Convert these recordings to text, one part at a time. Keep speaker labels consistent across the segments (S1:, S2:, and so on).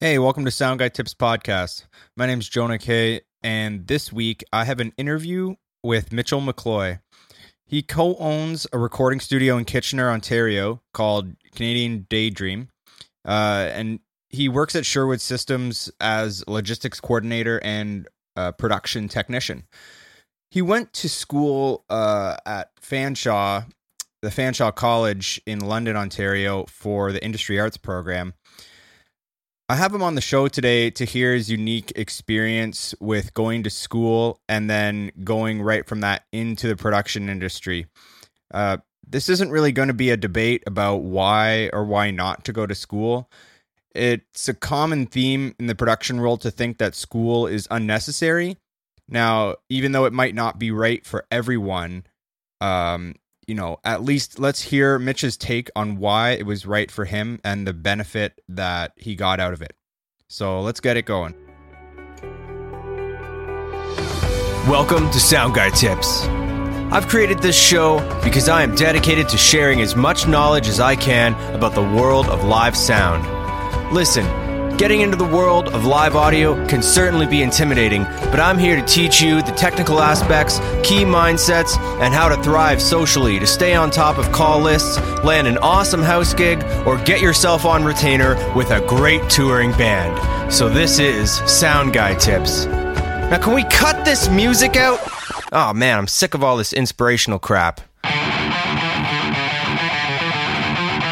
S1: Hey, welcome to Sound Guy Tips Podcast. My name is Jonah Kay, and this week I have an interview with Mitchell McCloy. He co owns a recording studio in Kitchener, Ontario called Canadian Daydream. Uh, and he works at Sherwood Systems as logistics coordinator and uh, production technician. He went to school uh, at Fanshawe, the Fanshawe College in London, Ontario, for the Industry Arts program. I have him on the show today to hear his unique experience with going to school and then going right from that into the production industry. Uh, this isn't really going to be a debate about why or why not to go to school. It's a common theme in the production world to think that school is unnecessary. Now, even though it might not be right for everyone, um, you know, at least let's hear Mitch's take on why it was right for him and the benefit that he got out of it. So let's get it going.
S2: Welcome to Sound Guy Tips. I've created this show because I am dedicated to sharing as much knowledge as I can about the world of live sound. Listen, Getting into the world of live audio can certainly be intimidating, but I'm here to teach you the technical aspects, key mindsets, and how to thrive socially to stay on top of call lists, land an awesome house gig, or get yourself on retainer with a great touring band. So, this is Sound Guy Tips. Now, can we cut this music out? Oh man, I'm sick of all this inspirational crap.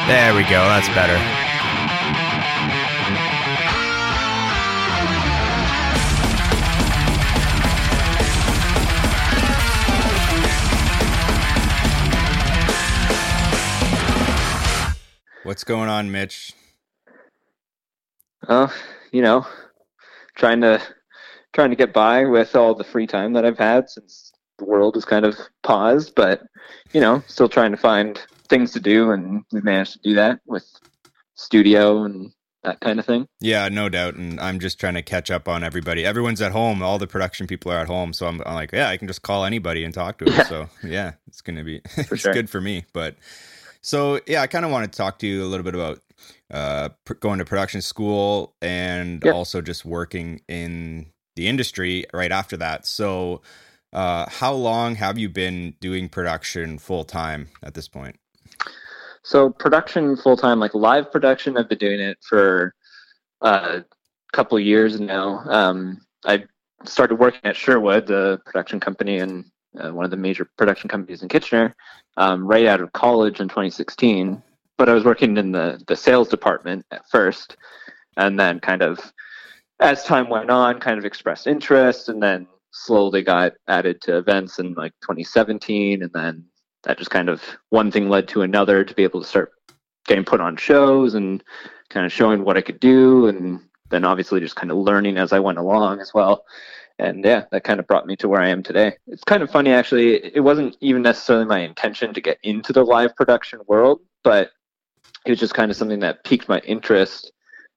S2: There we go, that's better.
S1: What's going on, Mitch?
S3: Oh, you know, trying to trying to get by with all the free time that I've had since the world is kind of paused, but you know, still trying to find things to do and we managed to do that with studio and that kind of thing.
S1: Yeah, no doubt. And I'm just trying to catch up on everybody. Everyone's at home. All the production people are at home. So I'm, I'm like, yeah, I can just call anybody and talk to them. Yeah. So yeah, it's going to be, it's sure. good for me. But so yeah, I kind of wanted to talk to you a little bit about uh, pr- going to production school and yep. also just working in the industry right after that. So, uh, how long have you been doing production full time at this point?
S3: So, production full time, like live production, I've been doing it for uh, a couple years now. Um, I started working at Sherwood, the production company, and uh, one of the major production companies in Kitchener, um, right out of college in 2016. But I was working in the, the sales department at first, and then kind of as time went on, kind of expressed interest, and then slowly got added to events in like 2017, and then that just kind of one thing led to another to be able to start getting put on shows and kind of showing what I could do, and then obviously just kind of learning as I went along as well and yeah, that kind of brought me to where I am today. It's kind of funny, actually. It wasn't even necessarily my intention to get into the live production world, but it was just kind of something that piqued my interest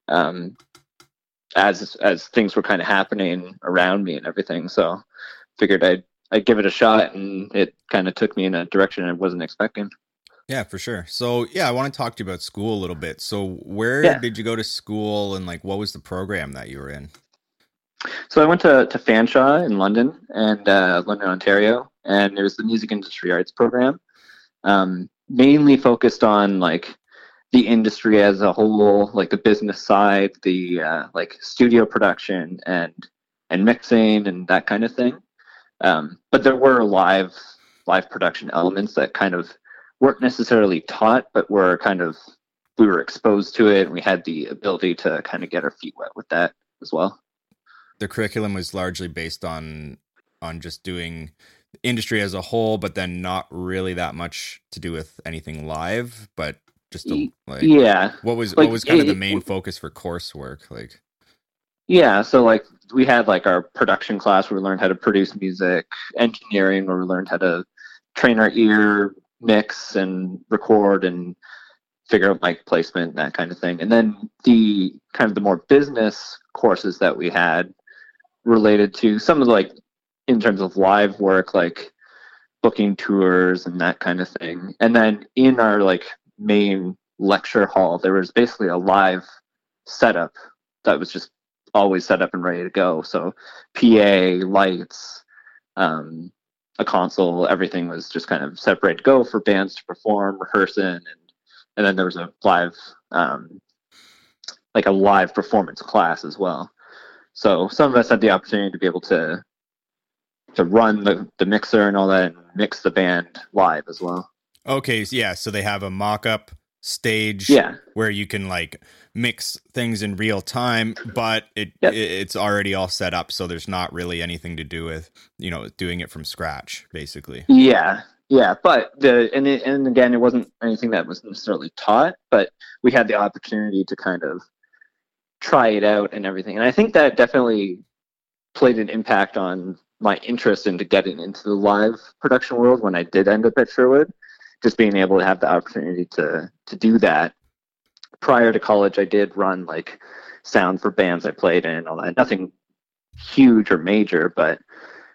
S3: um, as as things were kind of happening around me and everything. So, figured I'd I'd give it a shot, and it kind of took me in a direction I wasn't expecting.
S1: Yeah, for sure. So, yeah, I want to talk to you about school a little bit. So, where yeah. did you go to school, and like, what was the program that you were in?
S3: So I went to, to Fanshawe in London and uh, London, Ontario, and it was the music industry arts program, um, mainly focused on like the industry as a whole, like the business side, the uh, like studio production and and mixing and that kind of thing. Um, but there were live live production elements that kind of weren't necessarily taught, but were kind of we were exposed to it, and we had the ability to kind of get our feet wet with that as well
S1: the curriculum was largely based on on just doing industry as a whole, but then not really that much to do with anything live, but just a, like
S3: yeah.
S1: What was like, what was kind it, of the main focus for coursework like?
S3: Yeah, so like we had like our production class where we learned how to produce music, engineering where we learned how to train our ear, mix and record and figure out mic placement, that kind of thing. And then the kind of the more business courses that we had related to some of the, like in terms of live work like booking tours and that kind of thing and then in our like main lecture hall there was basically a live setup that was just always set up and ready to go. So PA, lights, um, a console, everything was just kind of to go for bands to perform, rehearsing, and and then there was a live, um, like a live performance class as well. So some of us had the opportunity to be able to to run the, the mixer and all that and mix the band live as well.
S1: Okay, yeah, so they have a mock-up stage
S3: Yeah.
S1: where you can like mix things in real time, but it,
S3: Yep.
S1: it it's already all set up, so there's not really anything to do with you know doing it from scratch, basically.
S3: Yeah, yeah, but the and it, and again, it wasn't anything that was necessarily taught, but we had the opportunity to kind of try it out and everything, and I think that definitely played an impact on my interest into getting into the live production world when I did end up at Sherwood. Just being able to have the opportunity to to do that. Prior to college, I did run like sound for bands I played in, all that. Nothing huge or major, but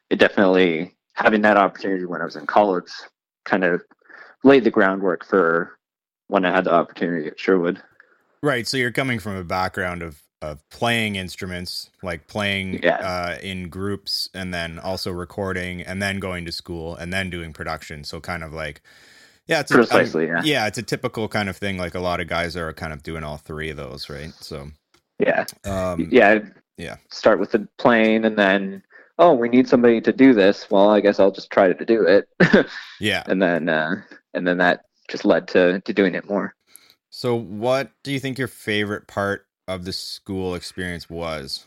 S3: it definitely having that opportunity when I was in college kind of laid the groundwork for when I had the opportunity at Sherwood.
S1: Right. So you're coming from a background of of playing instruments, like playing
S3: Yeah.
S1: uh, in groups, and then also recording, and then going to school, and then doing production. So kind of like, yeah, it's a,
S3: Precisely, yeah.
S1: yeah, it's a typical kind of thing. Like a lot of guys are kind of doing all three of those, right? So,
S3: Yeah,
S1: um,
S3: yeah,
S1: yeah.
S3: Start with the playing, and then oh, we need somebody to do this. Well, I guess I'll just try to do it,
S1: yeah.
S3: and then uh, and then that just led to to doing it more.
S1: So, what do you think your favorite part of the school experience was?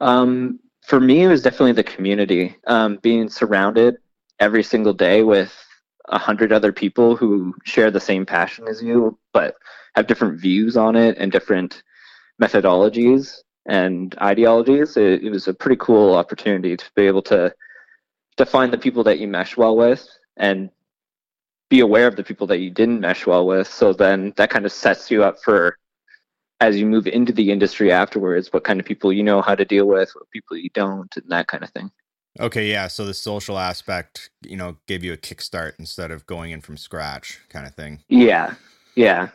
S3: Um, for me, it was definitely the community. Um, being surrounded every single day with a hundred other people who share the same passion as you, but have different views on it and different methodologies and ideologies. It, it was a pretty cool opportunity to be able to to find the people that you mesh well with and be aware of the people that you didn't mesh well with. So then that kind of sets you up for as you move into the industry afterwards, what kind of people you know how to deal with, what people you don't, and that kind of thing.
S1: Okay, yeah. So the social aspect, you know, gave you a kickstart instead of going in from scratch, kind of thing.
S3: Yeah, yeah.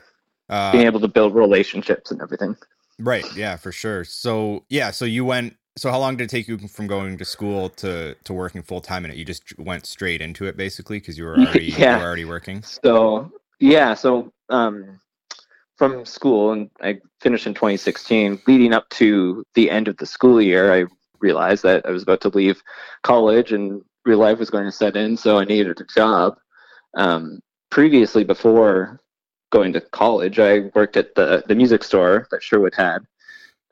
S1: Uh,
S3: Being able to build relationships and everything.
S1: Right. Yeah, for sure. So yeah, so you went. So how long did it take you from going to school to to working full time in it? You just went straight into it basically because you were already
S3: Yeah.
S1: you were already working.
S3: So yeah, so um, from school, and I finished in 2016. Leading up to the end of the school year, I realized that I was about to leave college and real life was going to set in, so I needed a job. Um, previously, before going to college, I worked at the the music store that Sherwood had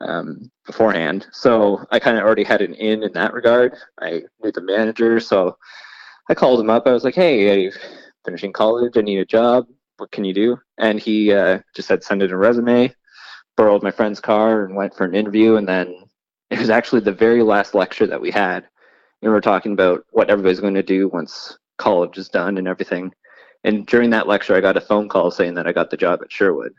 S3: um, beforehand, so I kind of already had an in in that regard. I knew the manager, so I called him up. I was like, "Hey, I'm finishing college. I need a job. What can you do?" And he uh, just said, "Send in a resume." Borrowed my friend's car and went for an interview. And then it was actually the very last lecture that we had, and we were talking about what everybody's going to do once college is done and everything. And during that lecture, I got a phone call saying that I got the job at Sherwood.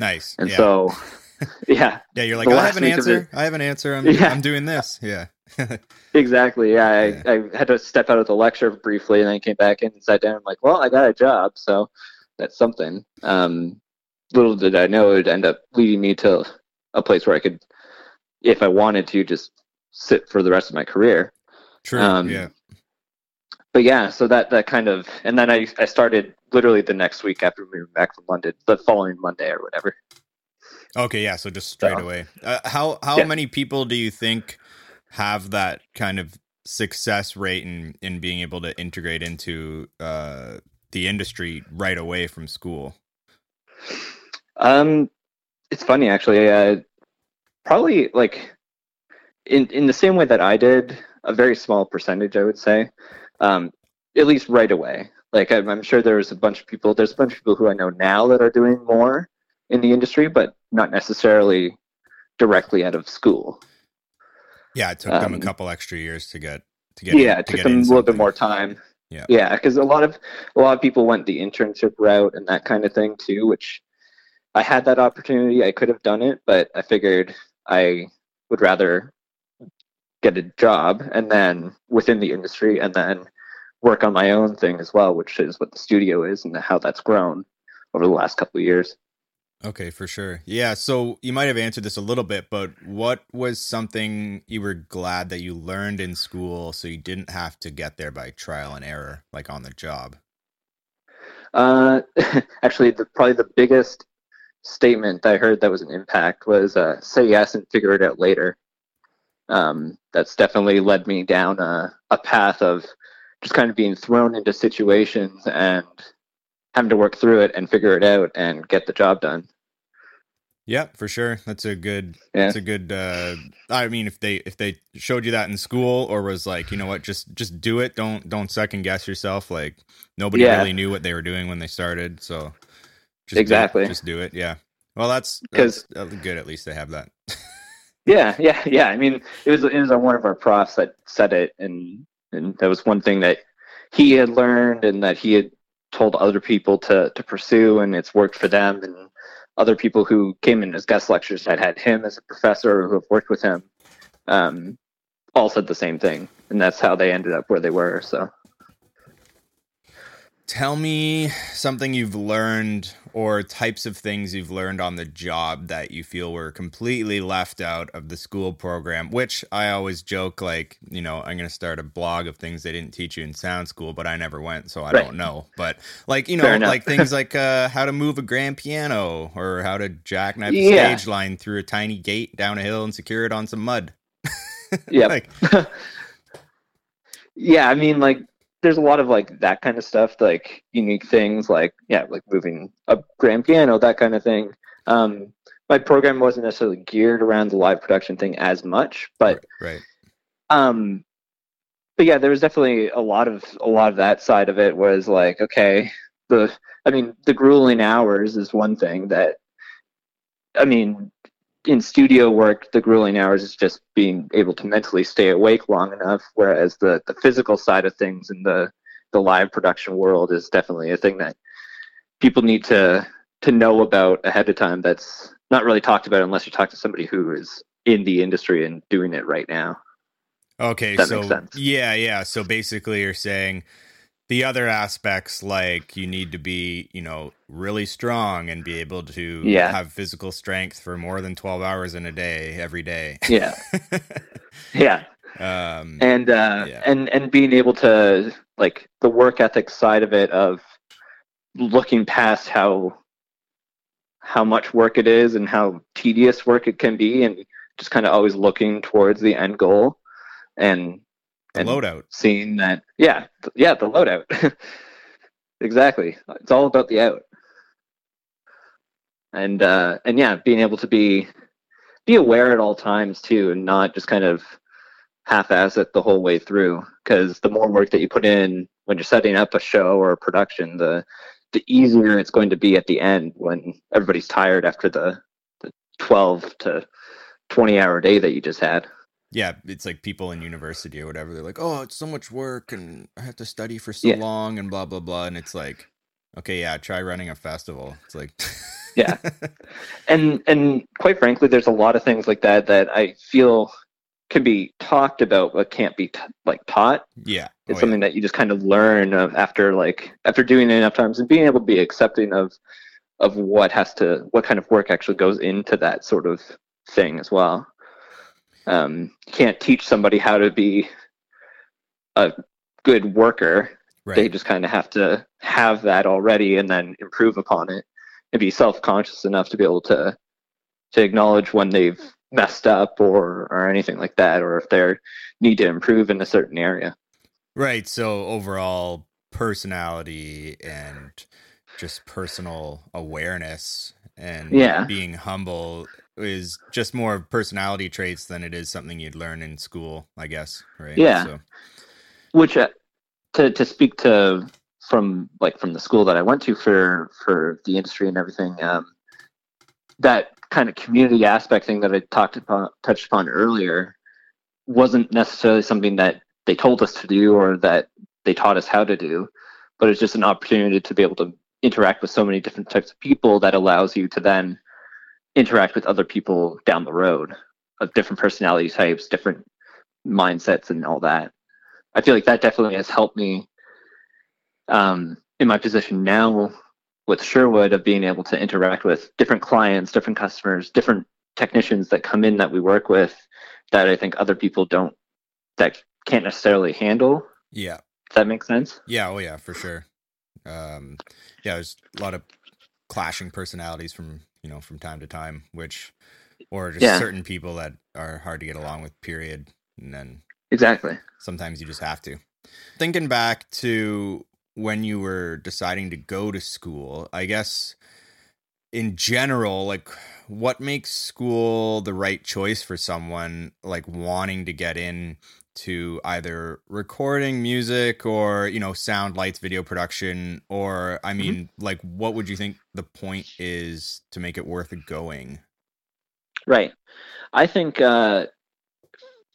S1: Nice.
S3: And
S1: yeah.
S3: so, yeah,
S1: yeah, you're like, I have an answer. I have an answer. I'm
S3: Yeah.
S1: I'm doing this. Yeah.
S3: Exactly. Yeah, I, I had to step out of the lecture briefly, and then came back in and sat down. I'm like, well, I got a job, so that's something. Um, little did I know it would end up leading me to a place where I could, if I wanted to, just sit for the rest of my career.
S1: True.
S3: Um,
S1: yeah.
S3: But yeah, so that that kind of, and then I I started literally the next week after moving back from London, the following Monday or whatever.
S1: Okay. Yeah. So just straight
S3: So-
S1: away. Uh, how how
S3: Yeah.
S1: many people do you think have that kind of success rate in in being able to integrate into uh, the industry right away from school?
S3: Um, it's funny actually. Uh, probably like in in the same way that I did, a very small percentage, I would say. Um, at least right away. Like I'm, I'm sure there's a bunch of people. There's a bunch of people who I know now that are doing more in the industry, but not necessarily directly out of school.
S1: Yeah, it took them a
S3: Um,
S1: couple extra years to get to get.
S3: yeah,
S1: in-
S3: it
S1: to
S3: took
S1: get
S3: them a little bit more time.
S1: Yeah.
S3: yeah, because a lot of a lot of people went the internship route and that kind of thing too. Which I had that opportunity. I could have done it, but I figured I would rather get a job and then within the industry and then work on my own thing as well, which is what the studio is and how that's grown over the last couple of years.
S1: Okay, for sure. Yeah, so you might have answered this a little bit, but what was something you were glad that you learned in school so you didn't have to get there by trial and error, like on the job?
S3: Uh, actually, the, probably the biggest statement I heard that was an impact was uh, say yes and figure it out later. Um, that's definitely led me down a, a path of just kind of being thrown into situations and having to work through it and figure it out and get the job done.
S1: Yeah, for sure. That's a good. Yeah. That's a good. Uh, I mean, if they if they showed you that in school, or was like, you know what, just just do it. Don't don't second guess yourself. Like nobody yeah. really knew what they were doing when they started, so
S3: just exactly
S1: do just do it. Yeah. Well, that's because good. At least they have that.
S3: yeah, yeah, yeah. I mean, it was it was one of our profs that said it, and and that was one thing that he had learned and that he had told other people to to pursue, and it's worked for them and other people who came in as guest lectures that had him as a professor who have worked with him um, all said the same thing. And that's how they ended up where they were so.
S1: Tell me something you've learned or types of things you've learned on the job that you feel were completely left out of the school program which i always joke like you know i'm going to start a blog of things they didn't teach you in sound school but i never went so i right. don't know. But like you know like things like uh, how to move a grand piano or how to jackknife a stage line through a tiny gate down a hill and secure it on some mud.
S3: Yeah like, yeah i mean like there's a lot of like that kind of stuff, like unique things, like yeah, like moving a grand piano, that kind of thing. Um, my program wasn't necessarily geared around the live production thing as much, but
S1: right.
S3: Um, but yeah, there was definitely a lot of a lot of that side of it was like okay, the I mean the grueling hours is one thing that I mean in studio work, the grueling hours is just being able to mentally stay awake long enough, whereas the, the physical side of things in the, the live production world is definitely a thing that people need to to know about ahead of time that's not really talked about unless you talk to somebody who is in the industry and doing it right now.
S1: Okay, that so yeah, yeah. So basically you're saying the other aspects like you need to be you know really strong and be able to
S3: yeah.
S1: have physical strength for more than 12 hours in a day every day
S3: yeah yeah
S1: um
S3: and uh yeah. and and being able to like the work ethic side of it of looking past how how much work it is and how tedious work it can be and just kind of always looking towards the end goal and
S1: and loadout.
S3: Seeing that, yeah, yeah, the loadout. exactly. It's all about the out. And uh, and yeah, being able to be be aware at all times too, and not just kind of half-ass it the whole way through. Because the more work that you put in when you're setting up a show or a production, the the easier it's going to be at the end when everybody's tired after the the 12 to 20 hour day that you just had
S1: yeah, it's like people in university or whatever. They're like, "Oh, it's so much work, and I have to study for so yeah. long, and blah blah blah." And it's like, okay, yeah, try running a festival. It's like,
S3: yeah, and and quite frankly, there's a lot of things like that that I feel can be talked about but can't be t- like taught.
S1: Yeah,
S3: it's oh, something yeah. that you just kind of learn after like after doing it enough times and being able to be accepting of of what has to what kind of work actually goes into that sort of thing as well um, can't teach somebody how to be a good worker. Right. They just kind of have to have that already and then improve upon it and be self-conscious enough to be able to to acknowledge when they've messed up or or anything like that or if they need to improve in a certain area.
S1: Right. So overall personality and just personal awareness and
S3: yeah.
S1: being humble is just more personality traits than it is something you'd learn in school, I guess. Right.
S3: Yeah. So. Which, uh, to to speak to from like from the school that I went to for for the industry and everything, um, that kind of community aspect thing that I talked about touched upon earlier wasn't necessarily something that they told us to do or that they taught us how to do, but it's just an opportunity to be able to interact with so many different types of people that allows you to then interact with other people down the road of different personality types, different mindsets, and all that. I feel like that definitely has helped me um, in my position now with Sherwood of being able to interact with different clients, different customers, different technicians that come in that we work with that I think other people don't that can't necessarily handle.
S1: Yeah.
S3: Does that make sense?
S1: Yeah, oh yeah, for sure. Um yeah, there's a lot of clashing personalities from, you know, from time to time, which or just
S3: Yeah.
S1: certain people that are hard to get along with period and then
S3: Exactly.
S1: sometimes you just have to. Thinking back to when you were deciding to go to school, I guess in general, like what makes school the right choice for someone like wanting to get in to either recording music or, you know, sound lights, video production, or I mean, like what would you think the point is to make it worth going?
S3: Right. I think uh,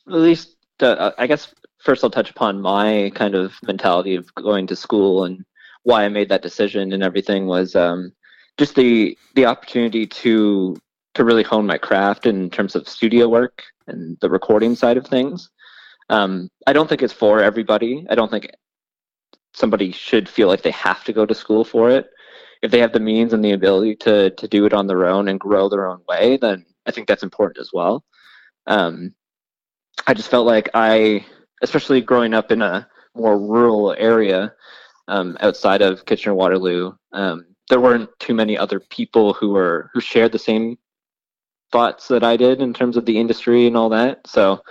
S3: at least uh, I guess first I'll touch upon my kind of mentality of going to school and why I made that decision and everything was um, just the the opportunity to to really hone my craft in terms of studio work and the recording side of things. Um, I don't think it's for everybody. I don't think somebody should feel like they have to go to school for it. If they have the means and the ability to to do it on their own and grow their own way, then I think that's important as well. Um, I just felt like I, especially growing up in a more rural area um, outside of Kitchener Waterloo, um, there weren't too many other people who were who shared the same thoughts that I did in terms of the industry and all that. So,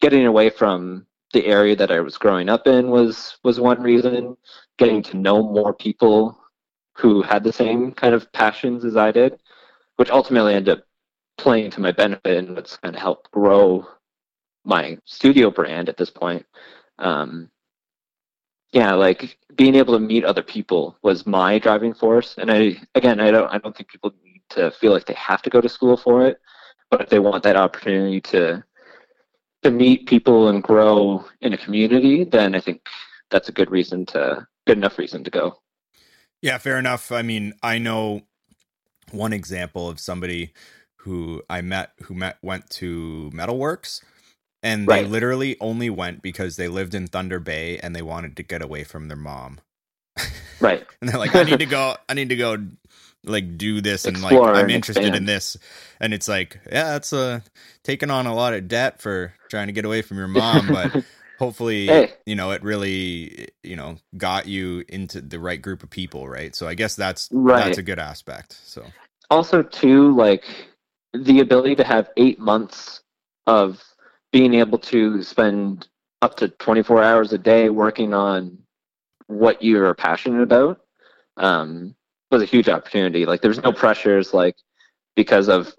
S3: getting away from the area that I was growing up in was was one reason. Getting to know more people who had the same kind of passions as I did, which ultimately ended up playing to my benefit and what's kind of helped grow my studio brand at this point. Um, yeah, like being able to meet other people was my driving force. And I, again, I don't, I don't think people need to feel like they have to go to school for it, but if they want that opportunity to, to meet people and grow in a community, then I think that's a good reason to, good enough reason to go.
S1: Yeah, fair enough. I mean, I know one example of somebody who I met who met went to Metalworks and they
S3: Right.
S1: literally only went because they lived in Thunder Bay and they wanted to get away from their mom.
S3: Right.
S1: And they're like, I need to go I need to go like do this and like I'm interested in this. And it's like, yeah, that's uh taking on a lot of debt for trying to get away from your mom, but hopefully
S3: Hey.
S1: you know it really you know got you into the right group of people right so i guess that's
S3: Right.
S1: that's a good aspect so
S3: also too like the ability to have eight months of being able to spend up to 24 hours a day working on what you're passionate about um, was a huge opportunity. Like there's no pressures like because of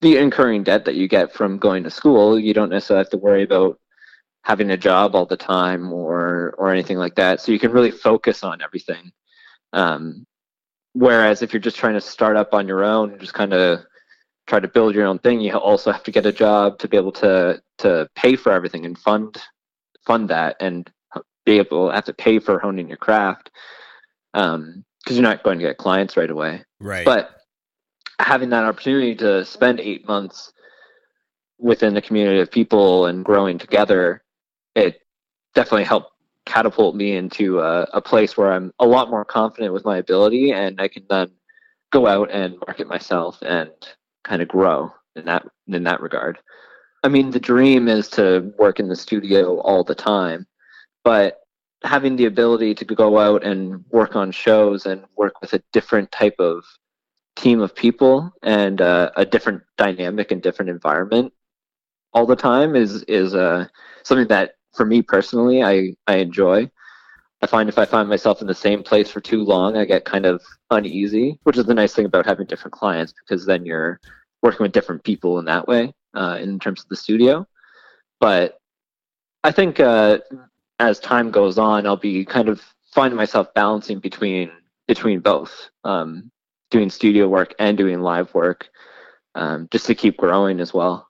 S3: the incurring debt that you get from going to school. You don't necessarily have to worry about having a job all the time or or anything like that. So you can really focus on everything. Um, Whereas if you're just trying to start up on your own just kind of try to build your own thing, you also have to get a job to be able to to pay for everything and fund fund that and be able have to pay for honing your craft because you're not going to get clients right away.
S1: right
S3: But having that opportunity to spend eight months within a community of people and growing together, it definitely helped catapult me into a, a place where I'm a lot more confident with my ability and I can then go out and market myself and kind of grow in that in that regard. I mean, the dream is to work in the studio all the time, but having the ability to go out and work on shows and work with a different type of team of people and uh, a different dynamic and different environment all the time is is uh, something that for me personally I, I enjoy. I find if I find myself in the same place for too long, I get kind of uneasy, which is the nice thing about having different clients because then you're working with different people in that way uh, in terms of the studio. But I think uh, as time goes on, I'll be kind of finding myself balancing between between both, um, doing studio work and doing live work, um, just to keep growing as well.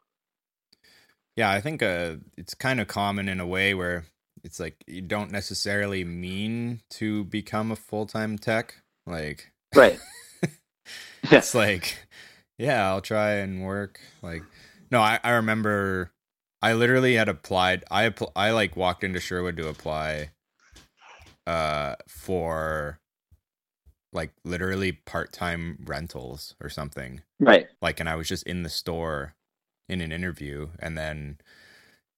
S1: yeah i think uh it's kind of common in a way where it's like you don't necessarily mean to become a full-time tech like
S3: Right.
S1: It's like yeah i'll try and work like no i, I remember i literally had applied i appl- i like walked into sherwood to apply uh for like literally part-time rentals or something.
S3: Right.
S1: Like and I was just in the store in an interview and then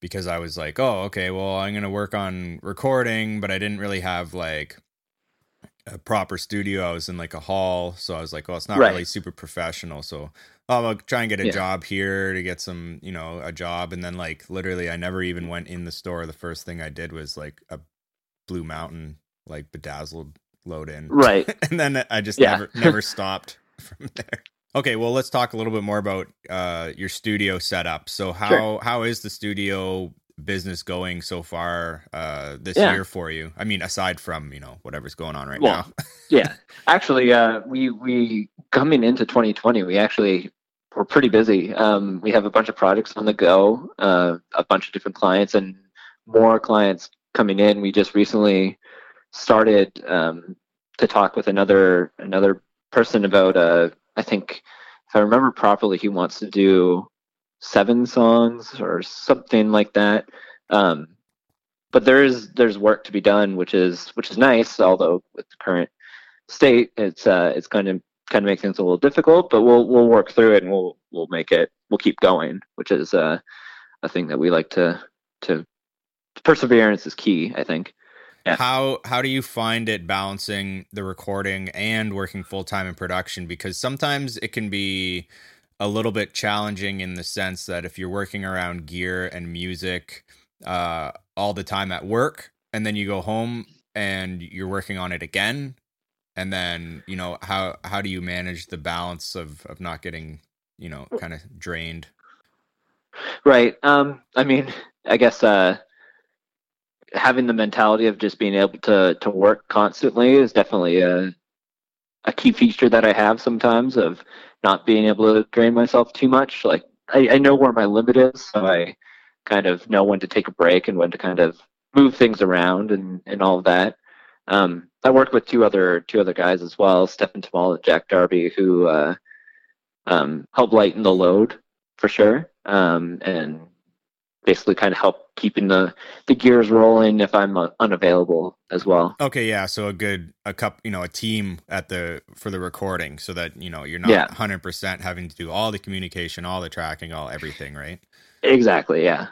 S1: because I was like, "Oh, okay, well, I'm going to work on recording, but I didn't really have like a proper studio. I was in like a hall, so I was like, "Well, it's not
S3: Right.
S1: really super professional." So oh, I'll try and get a
S3: Yeah.
S1: job here to get some, you know, a job, and then like literally, I never even went in the store. The first thing I did was like a Blue Mountain, like bedazzled load in,
S3: Right.
S1: and then I just
S3: Yeah.
S1: never never stopped from there. Okay, well, let's talk a little bit more about uh, your studio setup. So, how
S3: Sure.
S1: how is the studio business going so far uh, this
S3: Yeah.
S1: year for you? I mean, aside from you know whatever's going on right
S3: Well,
S1: now.
S3: yeah. Actually, uh, we we coming into 2020, we actually we're pretty busy. Um, we have a bunch of projects on the go, uh, a bunch of different clients, and more clients coming in. We just recently started um, to talk with another another person about. Uh, I think if I remember properly, he wants to do seven songs or something like that. Um, but there is there's work to be done, which is which is nice. Although with the current state, it's uh, it's going to kind of make things a little difficult. But we'll we'll work through it and we'll we'll make it. We'll keep going, which is uh, a thing that we like to to perseverance is key. I think. Yeah.
S1: How how do you find it balancing the recording and working full time in production? Because sometimes it can be a little bit challenging in the sense that if you're working around gear and music uh, all the time at work, and then you go home and you're working on it again, and then you know how how do you manage the balance of of not getting you know kind of drained?
S3: Right. Um, I mean, I guess uh, having the mentality of just being able to to work constantly is definitely a a key feature that I have sometimes of not being able to drain myself too much. Like I, I know where my limit is, so I kind of know when to take a break and when to kind of move things around and, and all of that. Um, I work with two other two other guys as well, Stephen Tamal and Jack Darby, who uh, um, help lighten the load for sure, um, and basically kind of help keeping the the gears rolling if I'm uh, unavailable as well.
S1: Okay, yeah. So a good a cup, you know, a team at the for the recording, so that you know you're not
S3: Yeah.
S1: hundred percent having to do all the communication, all the tracking, all everything, right?
S3: Exactly. Yeah.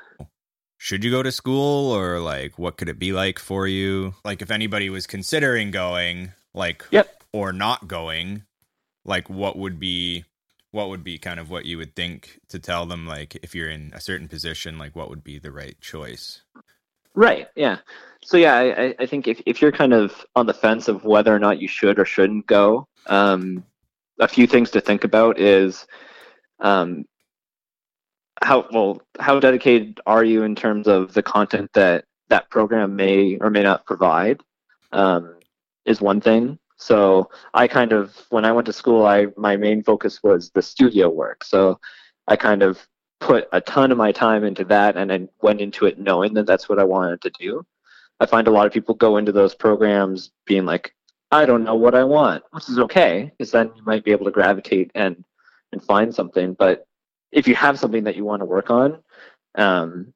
S1: Should you go to school, or like, what could it be like for you? Like, if anybody was considering going, like,
S3: Yep.
S1: or not going, like, what would be what would be kind of what you would think to tell them, like, if you're in a certain position, like, what would be the right choice?
S3: Right. Yeah. So yeah, I, I- think if, if you're kind of on the fence of whether or not you should or shouldn't go, um, a few things to think about is um, how well how dedicated are you in terms of the content that that program may or may not provide um, is one thing. So I kind of when I went to school, I my main focus was the studio work. So I kind of put a ton of my time into that and I went into it knowing that that's what I wanted to do. I find a lot of people go into those programs being like, I don't know what I want, which is okay, because then you might be able to gravitate and and find something. But if you have something that you want to work on, um,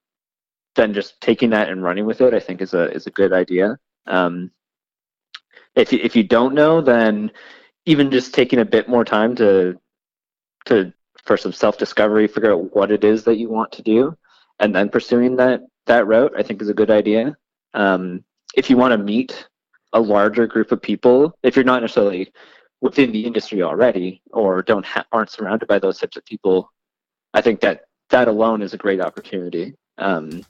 S3: then just taking that and running with it, I think is a is a good idea. Um, if you, if you don't know, then even just taking a bit more time to to for some self discovery, figure out what it is that you want to do, and then pursuing that that route, I think is a good idea. Um, if you want to meet a larger group of people, if you're not necessarily within the industry already or don't ha- aren't surrounded by those types of people, I think that that alone is a great opportunity um,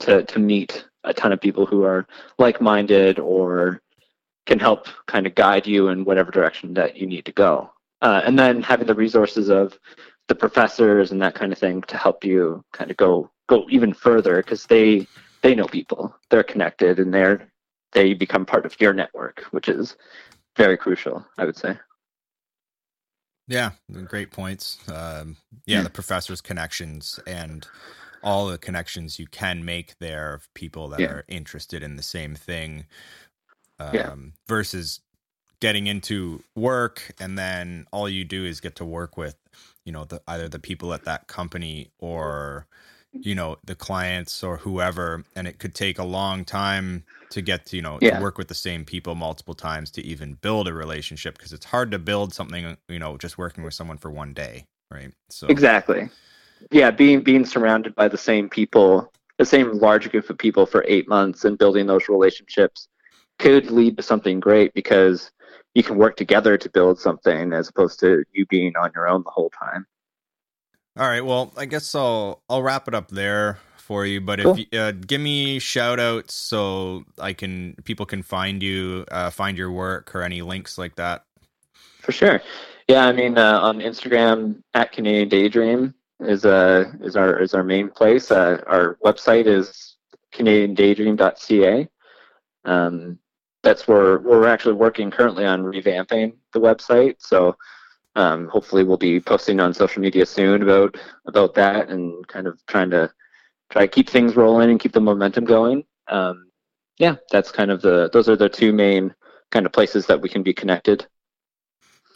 S3: to to meet a ton of people who are like minded or can help kind of guide you in whatever direction that you need to go. Uh, and then having the resources of the professors and that kind of thing to help you kind of go go even further because they they know people they're connected and they're they become part of your network which is very crucial i would say
S1: Yeah, great points. Um, yeah, the professor's connections and all the connections you can make there of people that
S3: Yeah.
S1: are interested in the same thing um,
S3: Yeah.
S1: versus getting into work and then all you do is get to work with you know the either the people at that company or you know the clients or whoever and it could take a long time to get to you know
S3: Yeah.
S1: to work with the same people multiple times to even build a relationship because it's hard to build something you know just working with someone for one day right so
S3: Exactly. Yeah, being being surrounded by the same people, the same large group of people for eight months and building those relationships could lead to something great because you can work together to build something as opposed to you being on your own the whole time.
S1: all right well i guess i'll i'll wrap it up there for you but
S3: Cool.
S1: if you uh, give me shout outs so i can people can find you uh, find your work or any links like that
S3: For sure. Yeah, I mean, uh, on Instagram at Canadian Daydream is uh is our is our main place. Uh, our website is CanadianDaydream.ca. Um, that's where we're actually working currently on revamping the website. So um, hopefully we'll be posting on social media soon about about that and kind of trying to try to keep things rolling and keep the momentum going. Um, yeah, that's kind of the those are the two main kind of places that we can be connected.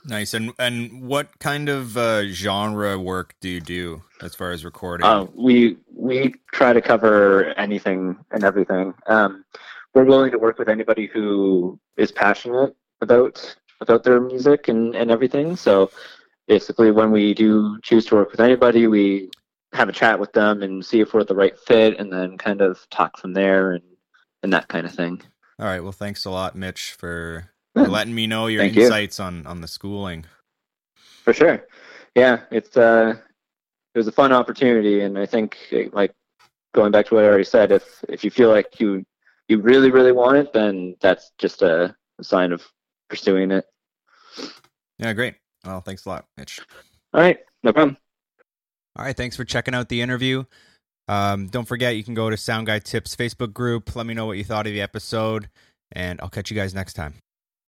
S1: Nice. And and what kind of uh, genre work do you do as far as recording?
S3: Uh, we we try to cover anything and everything. Um, we're willing to work with anybody who is passionate about about their music and, and everything. So basically, when we do choose to work with anybody, we have a chat with them and see if we're the right fit, and then kind of talk from there and and that kind of thing.
S1: All right. Well, thanks a lot, Mitch, for,
S3: Yeah.
S1: for letting me know your
S3: Thank you.
S1: insights on on the schooling.
S3: For sure. Yeah, it's uh it was a fun opportunity and I think like going back to what I already said, if if you feel like you you really, really want it, then that's just a, sign of pursuing it.
S1: Yeah, great. Well, thanks a lot, Mitch.
S3: All right, no problem.
S1: All right. Thanks for checking out the interview. Um, don't forget, you can go to Sound Guy Tips Facebook group. Let me know what you thought of the episode, and I'll catch you guys next time.